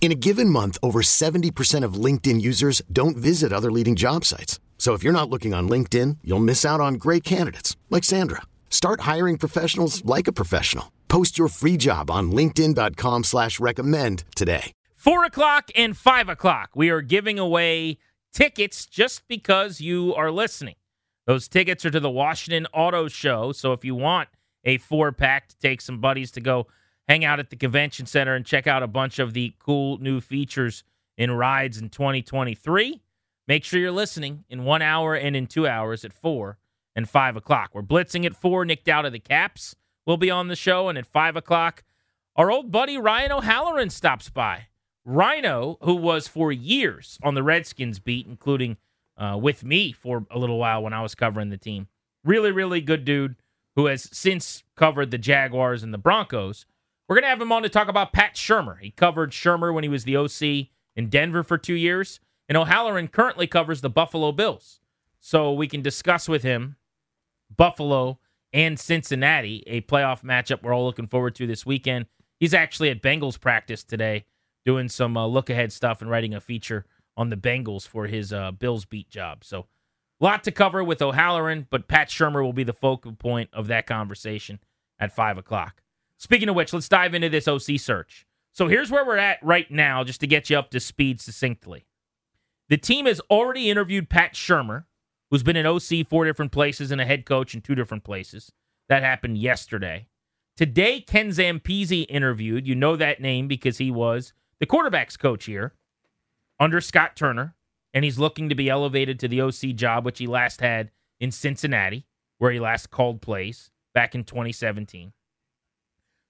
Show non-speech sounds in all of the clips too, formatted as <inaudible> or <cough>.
In a given month, over 70% of LinkedIn users don't visit other leading job sites. So if you're not looking on LinkedIn, you'll miss out on great candidates like Sandra. Start hiring professionals like a professional. Post your free job on LinkedIn.com slash recommend today. Four o'clock and five o'clock. We are giving away tickets just because you are listening. Those tickets are to the Washington Auto Show. So if you want a four pack to take some buddies to go hang out at the convention center and check out a bunch of the cool new features in rides in 2023. Make sure you're listening in one hour and in two hours at four and five o'clock. We're blitzing at four. Nick out of the Caps will be on the show, and at five o'clock, our old buddy Ryan O'Halloran stops by. Rhino, who was for years on the Redskins beat, including uh, with me for a little while when I was covering the team. Really, really good dude who has since covered the Jaguars and the Broncos. We're going to have him on to talk about Pat Shurmur. He covered Shurmur when he was the OC in Denver for two years, and O'Halloran currently covers the Buffalo Bills. So we can discuss with him Buffalo and Cincinnati, a playoff matchup we're all looking forward to this weekend. He's actually at Bengals practice today doing some uh, look ahead stuff and writing a feature on the Bengals for his uh, Bills beat job. So, lot to cover with O'Halloran, but Pat Shurmur will be the focal point of that conversation at 5 o'clock. Speaking of which, let's dive into this OC search. So here's where we're at right now, just to get you up to speed succinctly. The team has already interviewed Pat Shurmur, who's been an OC four different places and a head coach in two different places. That happened yesterday. Today, Ken Zampese interviewed. You know that name because he was the quarterback's coach here under Scott Turner, and he's looking to be elevated to the OC job, which he last had in Cincinnati, where he last called plays back in 2017.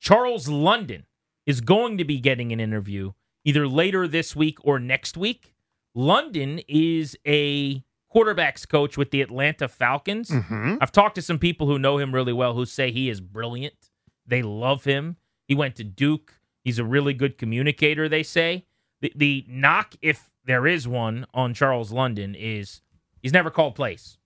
Charles London is going to be getting an interview either later this week or next week. London is a quarterbacks coach with the Atlanta Falcons. Mm-hmm. I've talked to some people who know him really well who say he is brilliant. They love him. He went to Duke. He's a really good communicator, they say. The, the knock, if there is one, on Charles London is he's never called plays.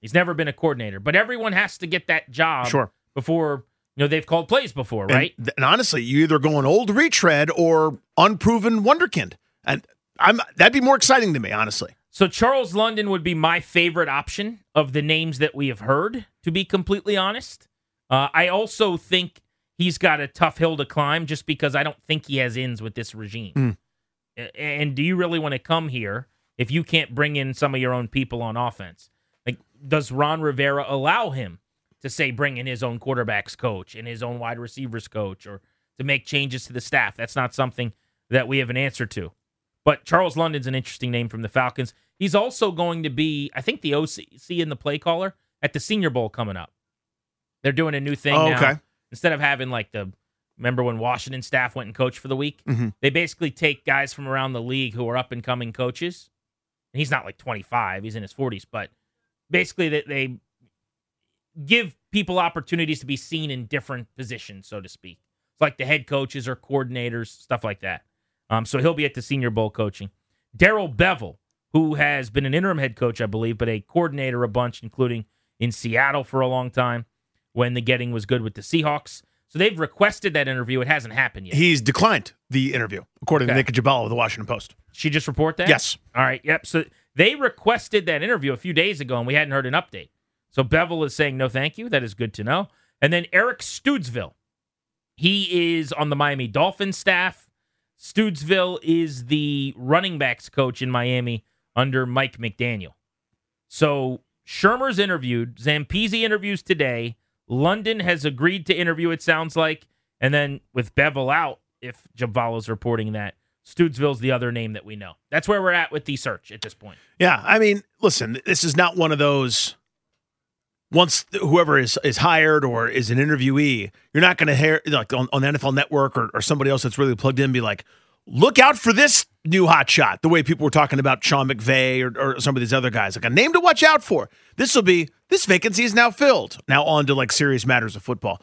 He's never been a coordinator, but everyone has to get that job Sure. before you know they've called plays before, right? And, honestly, you either go an old retread or unproven wonderkind, and I'm that'd be more exciting to me, honestly. So Charles London would be my favorite option of the names that we have heard. To be completely honest, uh, I also think he's got a tough hill to climb, just because I don't think he has ins with this regime. Mm. And do you really want to come here if you can't bring in some of your own people on offense? Like, does Ron Rivera allow him to say bring in his own quarterbacks coach and his own wide receivers coach, or to make changes to the staff? That's not something that we have an answer to. But Charles London's an interesting name from the Falcons. He's also going to be, I think, the OCC and the play caller at the Senior Bowl coming up. They're doing a new thing Oh, now. okay. Instead of having like the, remember when Washington staff went and coached for the week? Mhm. They basically take guys from around the league who are up and coming coaches. And he's not like 25, he's in his 40s, but basically they, they give people opportunities to be seen in different positions, so to speak. It's like the head coaches or coordinators, stuff like that. Um, so he'll be at the Senior Bowl coaching. Darrell Bevell, who has been an interim head coach, I believe, but a coordinator a bunch, including in Seattle for a long time when the getting was good with the Seahawks. So they've requested that interview. It hasn't happened yet. He's declined the interview, according Okay. to Nicki Jhabvala of the Washington Post. she just report that? Yes. All right. Yep. So they requested that interview a few days ago, and we hadn't heard an update. So Bevell is saying no, thank you. That is good to know. And then Eric Studesville, he is on the Miami Dolphins staff. Studesville is the running backs coach in Miami under Mike McDaniel. So Shurmur's interviewed. Zampese interviews today. London has agreed to interview, it sounds like. And then with Bevell out, if Jhabvala's reporting that, Studesville's the other name that we know. That's where we're at with the search at this point. Yeah, I mean, listen, this is not one of those. Once whoever is is hired or is an interviewee, you're not going to hear like on, on NFL Network or, or somebody else that's really plugged in be like, look out for this new hot shot. The way people were talking about Sean McVay or, or some of these other guys, like a name to watch out for. This will be this vacancy is now filled. Now on to like serious matters of football.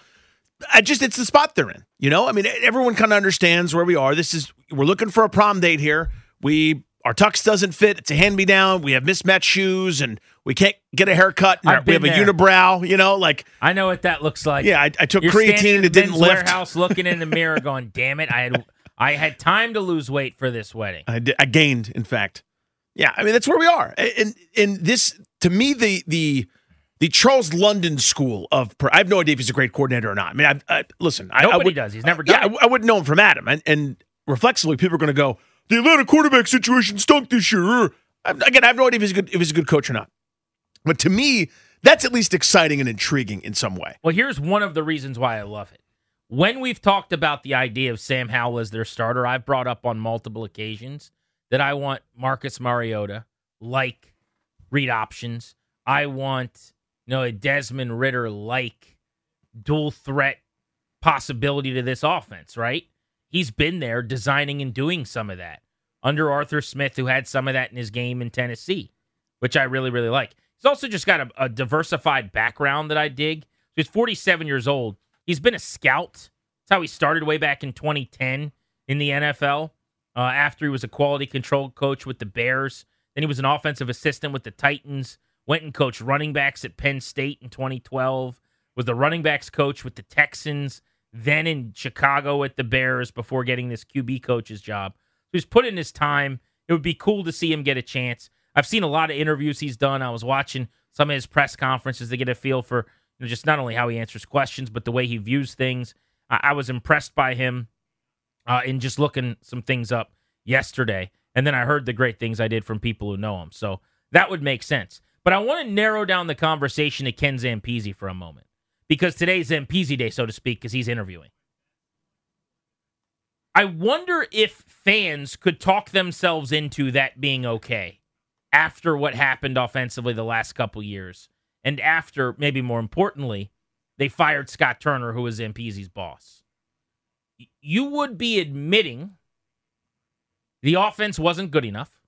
I just it's the spot they're in. You know, I mean, everyone kind of understands where we are. This is we're looking for a prom date here. We our tux doesn't fit. It's a hand me down. We have mismatched shoes and we can't get a haircut. I've we have been a unibrow. You know, like I know what that looks like. yeah, I, I took You're creatine. It didn't lift. Warehouse, looking in the mirror, going, <laughs> "Damn it! I had I had time to lose weight for this wedding." I, did, I gained, in fact. Yeah, I mean that's where we are, and and this to me the the the Charles London school of I have no idea if he's a great coordinator or not. I mean, I, I listen, I, I Nobody would, does. He's never yeah, done. it. I, I wouldn't know him from Adam, and, and reflexively, people are going to go, the Atlanta quarterback situation stunk this year. I, again, I have no idea if he's a good if he's a good coach or not, but to me, that's at least exciting and intriguing in some way. Well, here's one of the reasons why I love it. When we've talked about the idea of Sam Howell as their starter, I've brought up on multiple occasions that I want Marcus Mariota like read options. I want you know a Desmond Ridder like dual threat possibility to this offense, right? He's been there designing and doing some of that under Arthur Smith, who had some of that in his game in Tennessee, which I really, really like. He's also just got a, a diversified background that I dig. He's 47 years old. He's been a scout. That's how he started way back in 2010 in the NFL. Uh, after he was a quality control coach with the Bears, then he was an offensive assistant with the Titans. Went and coached running backs at Penn State in 2012. Was the running backs coach with the Texans. Then in Chicago at the Bears before getting this QB coach's job. He's put in his time. It would be cool to see him get a chance. I've seen a lot of interviews he's done. I was watching some of his press conferences to get a feel for you know, just not only how he answers questions, but the way he views things. I, I was impressed by him uh, in just looking some things up yesterday. And then I heard the great things I did from people who know him. So that would make sense. But I want to narrow down the conversation to Ken Zampese for a moment because today's Zampese day, so to speak, because he's interviewing. I wonder if fans could talk themselves into that being okay after what happened offensively the last couple years, and after, maybe more importantly, they fired Scott Turner, who was Zampese's boss. You would be admitting the offense wasn't good enough.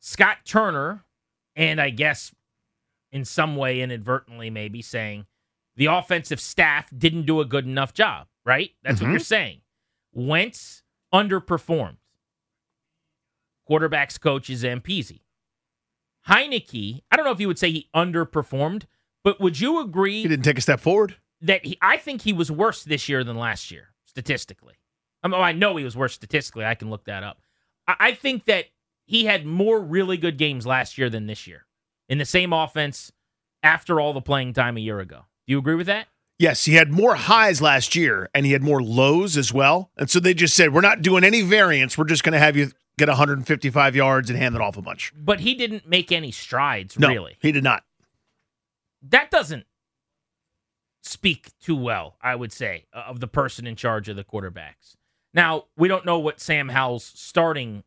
Scott Turner, and I guess in some way inadvertently, maybe saying the offensive staff didn't do a good enough job, right? That's what Mhm. you're saying. Wentz underperformed. Quarterbacks coach is Zampese. Heineke, I don't know if you would say he underperformed, but would you agree He didn't take a step forward. that he, I think he was worse this year than last year, statistically. I, mean, I know he was worse statistically. I can look that up. I, I think that he had more really good games last year than this year in the same offense after all the playing time a year ago. Do you agree with that? Yes, he had more highs last year and he had more lows as well. And so they just said, we're not doing any variance. We're just going to have you get 155 yards and hand it off a bunch. But he didn't make any strides, No, really. he did not. That doesn't speak too well, I would say, of the person in charge of the quarterbacks. Now, we don't know what Sam Howell's starting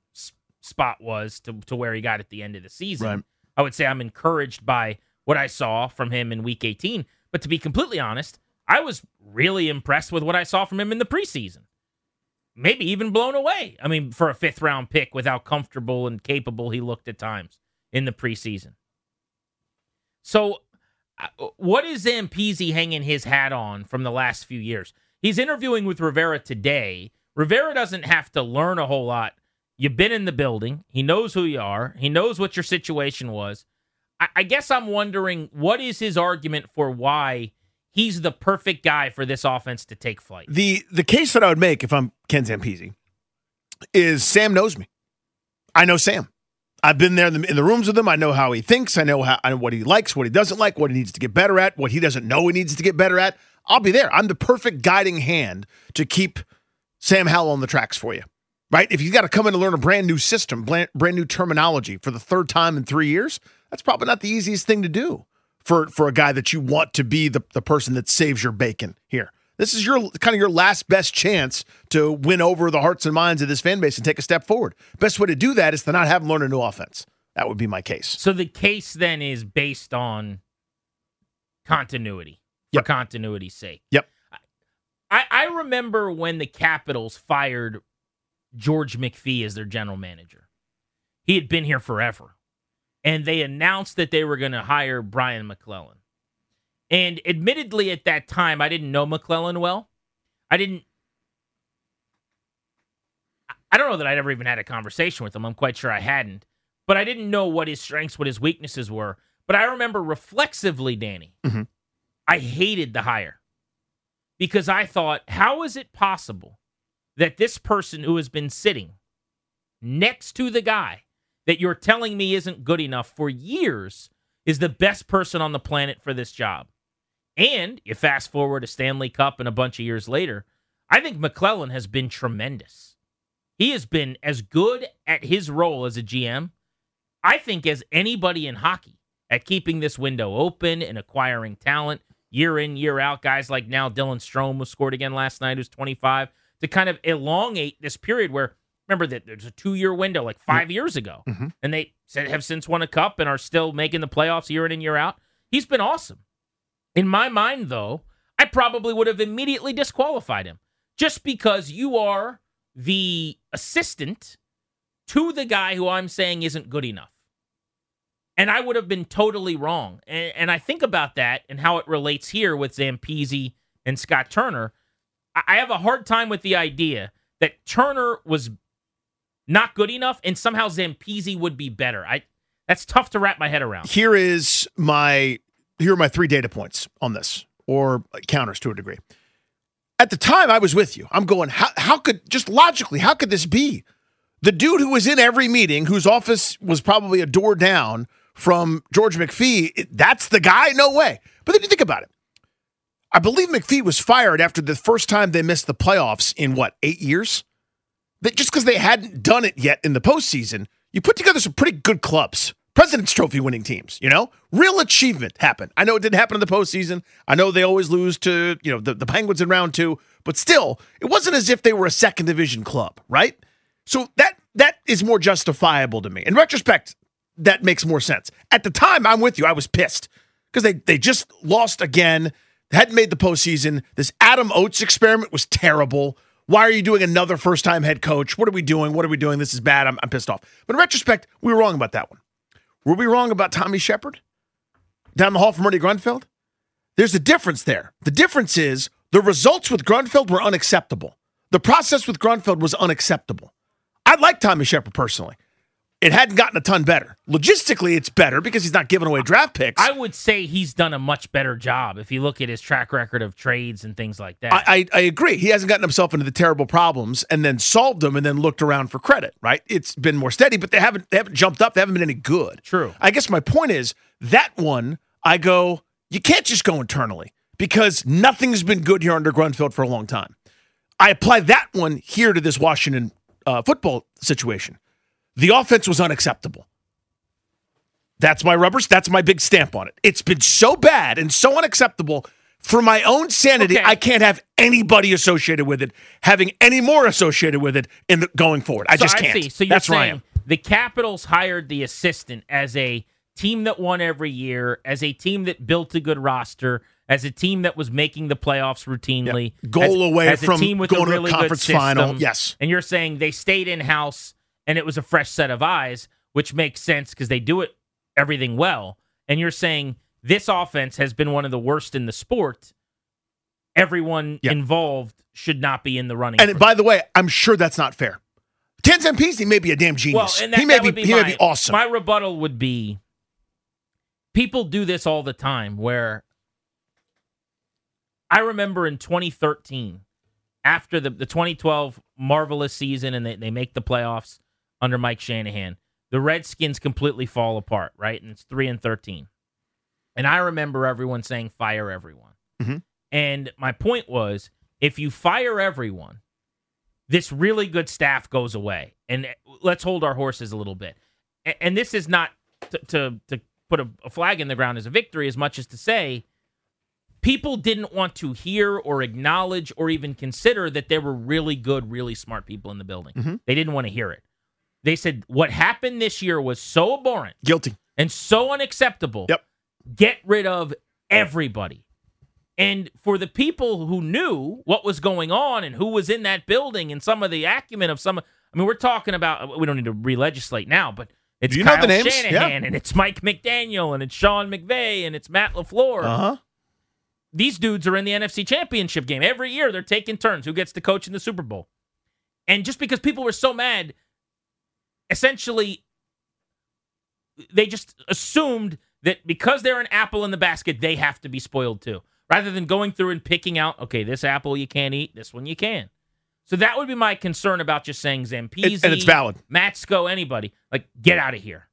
spot was to, to where he got at the end of the season. Right. I would say I'm encouraged by what I saw from him in week 18. But to be completely honest, I was really impressed with what I saw from him in the preseason. Maybe even blown away. I mean, for a fifth round pick, with how comfortable and capable he looked at times in the preseason. So, uh, what is Zampese hanging his hat on from the last few years? He's interviewing with Rivera today. Rivera doesn't have to learn a whole lot. You've been in the building. He knows who you are. He knows what your situation was. I, I guess I'm wondering what is his argument for why he's the perfect guy for this offense to take flight. The the case that I would make if I'm Ken Zampese is Sam knows me. I know Sam. I've been there in the, in the rooms with him. I know how he thinks. I know how I know what he likes, what he doesn't like, what he needs to get better at, what he doesn't know he needs to get better at. I'll be there. I'm the perfect guiding hand to keep Sam Howell on the tracks for you. Right? If you've got to come in and learn a brand new system, brand, brand new terminology for the third time in three years, that's probably not the easiest thing to do for for a guy that you want to be the, the person that saves your bacon here. This is your kind of your last best chance to win over the hearts and minds of this fan base and take a step forward. Best way to do that is to not have him learn a new offense. That would be my case. So the case then is based on continuity for Yep. continuity's sake. Yep. I, I remember when the Capitals fired George McPhee as their general manager. He had been here forever. And they announced that they were going to hire Brian MacLellan. And admittedly, at that time, I didn't know MacLellan well. I didn't. I don't know that I'd ever even had a conversation with him. I'm quite sure I hadn't. But I didn't know what his strengths, what his weaknesses were. But I remember reflexively, Danny, Mhm. I hated the hire because I thought, how is it possible that this person who has been sitting next to the guy that you're telling me isn't good enough for years is the best person on the planet for this job? And you fast forward a Stanley Cup and a bunch of years later, I think MacLellan has been tremendous. He has been as good at his role as a GM, I think, as anybody in hockey at keeping this window open and acquiring talent year in, year out. Guys like now Dylan Strome was scored again last night, who's 25, to kind of elongate this period where, remember that there's a two year window like 5 years ago, Mhm. and they have since won a cup and are still making the playoffs year in and year out. He's been awesome. In my mind, though, I probably would have immediately disqualified him just because you are the assistant to the guy who I'm saying isn't good enough. And I would have been totally wrong. And, and I think about that and how it relates here with Zampese and Scott Turner. I, have a hard time with the idea that Turner was not good enough and somehow Zampese would be better. I that's tough to wrap my head around. Here is my here are my three data points on this, or counters to a degree. At the time, I was with you. I'm going, how, how could, just logically, how could this be? The dude who was in every meeting, whose office was probably a door down from George McPhee, that's the guy? No way. But then you think about it. I believe McPhee was fired after the first time they missed the playoffs in what, eight years? That just because they hadn't done it yet in the postseason, you put together some pretty good clubs. President's Trophy winning teams, you know? Real achievement happened. I know it didn't happen in the postseason. I know they always lose to, you know, the, the Penguins in round two, but still, it wasn't as if they were a second division club, right? So that that is more justifiable to me. In retrospect, that makes more sense. At the time, I'm with you. I was pissed because they they just lost again, hadn't made the postseason. This Adam Oates experiment was terrible. Why are you doing another first time head coach? What are we doing? What are we doing? This is bad. I'm, I'm pissed off. But in retrospect, we were wrong about that one. Were we wrong about Tommy Sheppard down the hall from Ernie Grunfeld? There's a difference there. The difference is the results with Grunfeld were unacceptable. The process with Grunfeld was unacceptable. I like Tommy Sheppard personally. It hadn't gotten a ton better. Logistically, it's better because he's not giving away draft picks. I would say he's done a much better job if you look at his track record of trades and things like that. I, I, I agree. He hasn't gotten himself into the terrible problems and then solved them and then looked around for credit. Right? It's been more steady, but they haven't they haven't jumped up. They haven't been any good. True. I guess my point is that one. I go. You can't just go internally because nothing's been good here under Grunfeld for a long time. I apply that one here to this Washington uh, football situation. The offense was unacceptable. That's my rubbers. That's my big stamp on it. It's been so bad and so unacceptable. For my own sanity, Okay. I can't have anybody associated with it, having any more associated with it in the, going forward. I So just can't. see. So you're That's I saying the Capitals hired the assistant as a team that won every year, as a team that built a good roster, as a team that was making the playoffs routinely, Goal as, away as a from team with going a to the conference good system. final. Yes. and you're saying they stayed in house and it was a fresh set of eyes, which makes sense because they do it everything well. And you're saying this offense has been one of the worst in the sport. Everyone Yeah. involved should not be in the running. And by the way, I'm sure that's not fair. Ken Zampese may be a damn well, genius. and that, he may be, be he my, may be awesome. My rebuttal would be people do this all the time where I remember in 2013, after the, the 2012 marvelous season and they, they make the playoffs under Mike Shanahan, the Redskins completely fall apart, right? And it's 3 and 13. And I remember everyone saying, fire everyone. Mhm. And my point was if you fire everyone, this really good staff goes away. And let's hold our horses a little bit. And this is not to, to, to put a, a flag in the ground as a victory as much as to say people didn't want to hear or acknowledge or even consider that there were really good, really smart people in the building. Mhm. They didn't want to hear it. They said what happened this year was so abhorrent Guilty. and so unacceptable. Yep. Get rid of everybody. And for the people who knew what was going on and who was in that building and some of the acumen of some, I mean, we're talking about, we don't need to re legislate now, but it's You Kyle Shanahan yeah. and it's Mike McDaniel and it's Sean McVay and it's Matt LaFleur. Uh huh. These dudes are in the NFC Championship game. Every year they're taking turns who gets to coach in the Super Bowl. And just because people were so mad, essentially, they just assumed that because they're an apple in the basket, they have to be spoiled too. Rather than going through and picking out, okay, this apple you can't eat, this one you can. So that would be my concern about just saying Zampese, and it's valid. Matsko, anybody. Like, get out of here.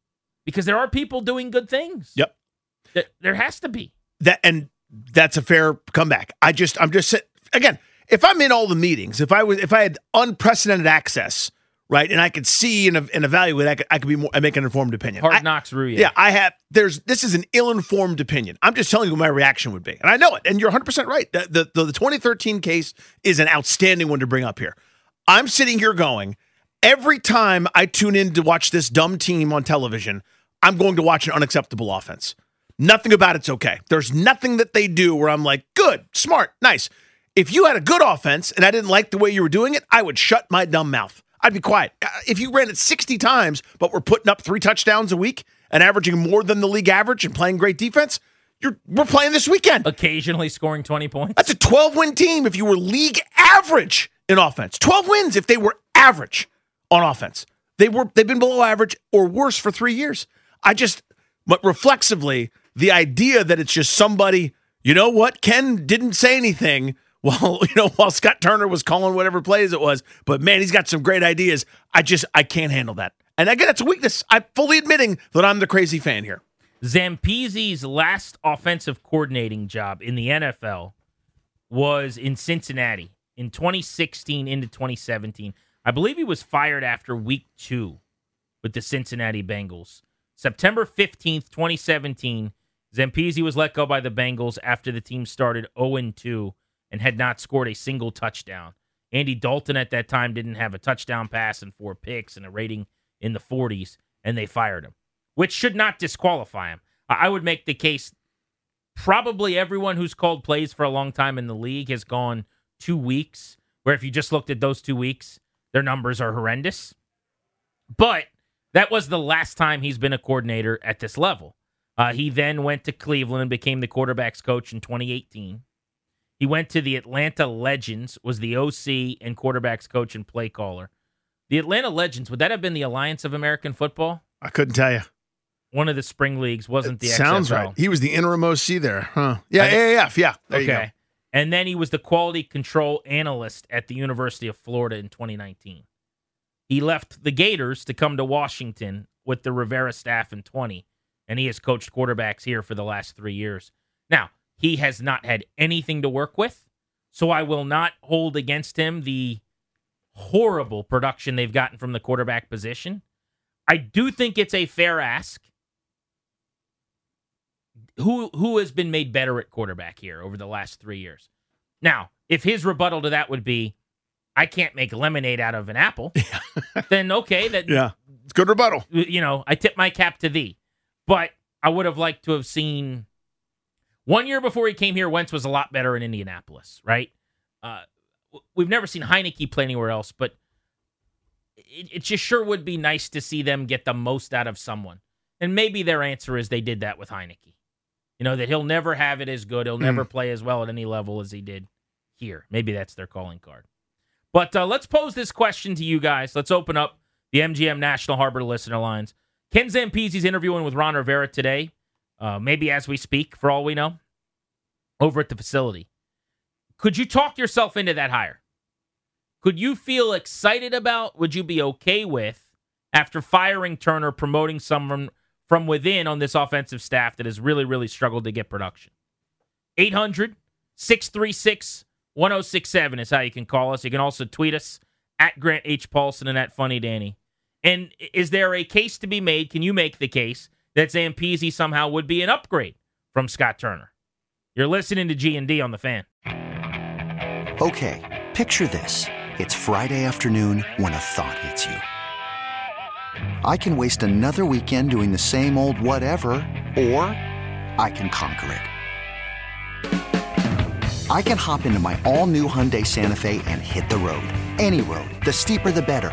Because there are people doing good things. Yep. Th- There has to be. that and that's a fair comeback. I just I'm just again, if I'm in all the meetings, if I was if I had unprecedented access, right, and I could see and, and evaluate, I could I could be more I make an informed opinion. Hard I- knocks rule yeah, I have. There's this is an ill-informed opinion. I'm just telling you what my reaction would be, and I know it. And you're 100 percent right. The, the the the 2013 case is an outstanding one to bring up here. I'm sitting here going, every time I tune in to watch this dumb team on television, I'm going to watch an unacceptable offense. Nothing about it's okay. There's nothing that they do where I'm like, good, smart, nice. If you had a good offense and I didn't like the way you were doing it, I would shut my dumb mouth. I'd be quiet. Uh, If you ran it 60 times, but we're putting up three touchdowns a week and averaging more than the league average and playing great defense, you're we're playing this weekend. Occasionally scoring 20 points. That's a 12 win team if you were league average in offense. 12 wins if they were average on offense. They were they've been below average or worse for 3 years. I just but reflexively the idea that it's just somebody, you know what, Ken didn't say anything while, <laughs> you know, while Scott Turner was calling whatever plays it was, but man, he's got some great ideas. I just I can't handle that. And again, it's a weakness. I'm fully admitting that I'm the crazy fan here. Zampese's last offensive coordinating job in the NFL was in Cincinnati in 2016 into 2017. I believe he was fired after week two with the Cincinnati Bengals. September 15th, 2017, Zampese was let go by the Bengals after the team started 0 2 and had not scored a single touchdown. Andy Dalton at that time didn't have a touchdown pass and four picks and a rating in the 40s, and they fired him, which should not disqualify him. I would make the case probably everyone who's called plays for a long time in the league has gone two weeks, where if you just looked at those two weeks, their numbers are horrendous. But that was the last time he's been a coordinator at this level. Uh, he then went to Cleveland and became the quarterback's coach in 2018. He went to the Atlanta Legends, was the OC and quarterback's coach and play caller. The Atlanta Legends, would that have been the Alliance of American Football? I couldn't tell you. One of the spring leagues wasn't the Sounds XFL. right. He was the interim OC there, huh? Yeah, I- AAF. Yeah, there you go. okay. And then he was the quality control analyst at the University of Florida in 2019. He left the Gators to come to Washington with the Rivera staff in 20, and he has coached quarterbacks here for the last three years. Now, he has not had anything to work with, so I will not hold against him the horrible production they've gotten from the quarterback position. I do think it's a fair ask. Who who has been made better at quarterback here over the last three years? Now, if his rebuttal to that would be, I can't make lemonade out of an apple, <laughs> then okay, that Yeah, it's good rebuttal. you know, I tip my cap to thee. But I would have liked to have seen one year before he came here, Wentz was a lot better in Indianapolis, right? Uh, we've never seen Heineke play anywhere else, but it, it just sure would be nice to see them get the most out of someone. And maybe their answer is they did that with Heineke. You know, that he'll never have it as good. He'll never play as well at any level as he did here. Maybe that's their calling card. But uh, let's pose this question to you guys. Let's open up the MGM National Harbor listener lines. Ken Zampese's interviewing with Ron Rivera today, uh, maybe as we speak, for all we know, over at the facility. Could you talk yourself into that hire? Could you feel excited about, would you be okay with, after firing Turner, promoting someone from within on this offensive staff that has really, really struggled to get production? 800 636 1067 is how you can call us. You can also tweet us at Grant H. Paulsen and at Funny Danny. And is there a case to be made? Can you make the case that Zampese somehow would be an upgrade from Scott Turner? You're listening to G and D on the fan. Okay, picture this. It's Friday afternoon when a thought hits you. I can waste another weekend doing the same old whatever, or I can conquer it. I can hop into my all new Hyundai Santa Fe and hit the road. Any road. The steeper, the better.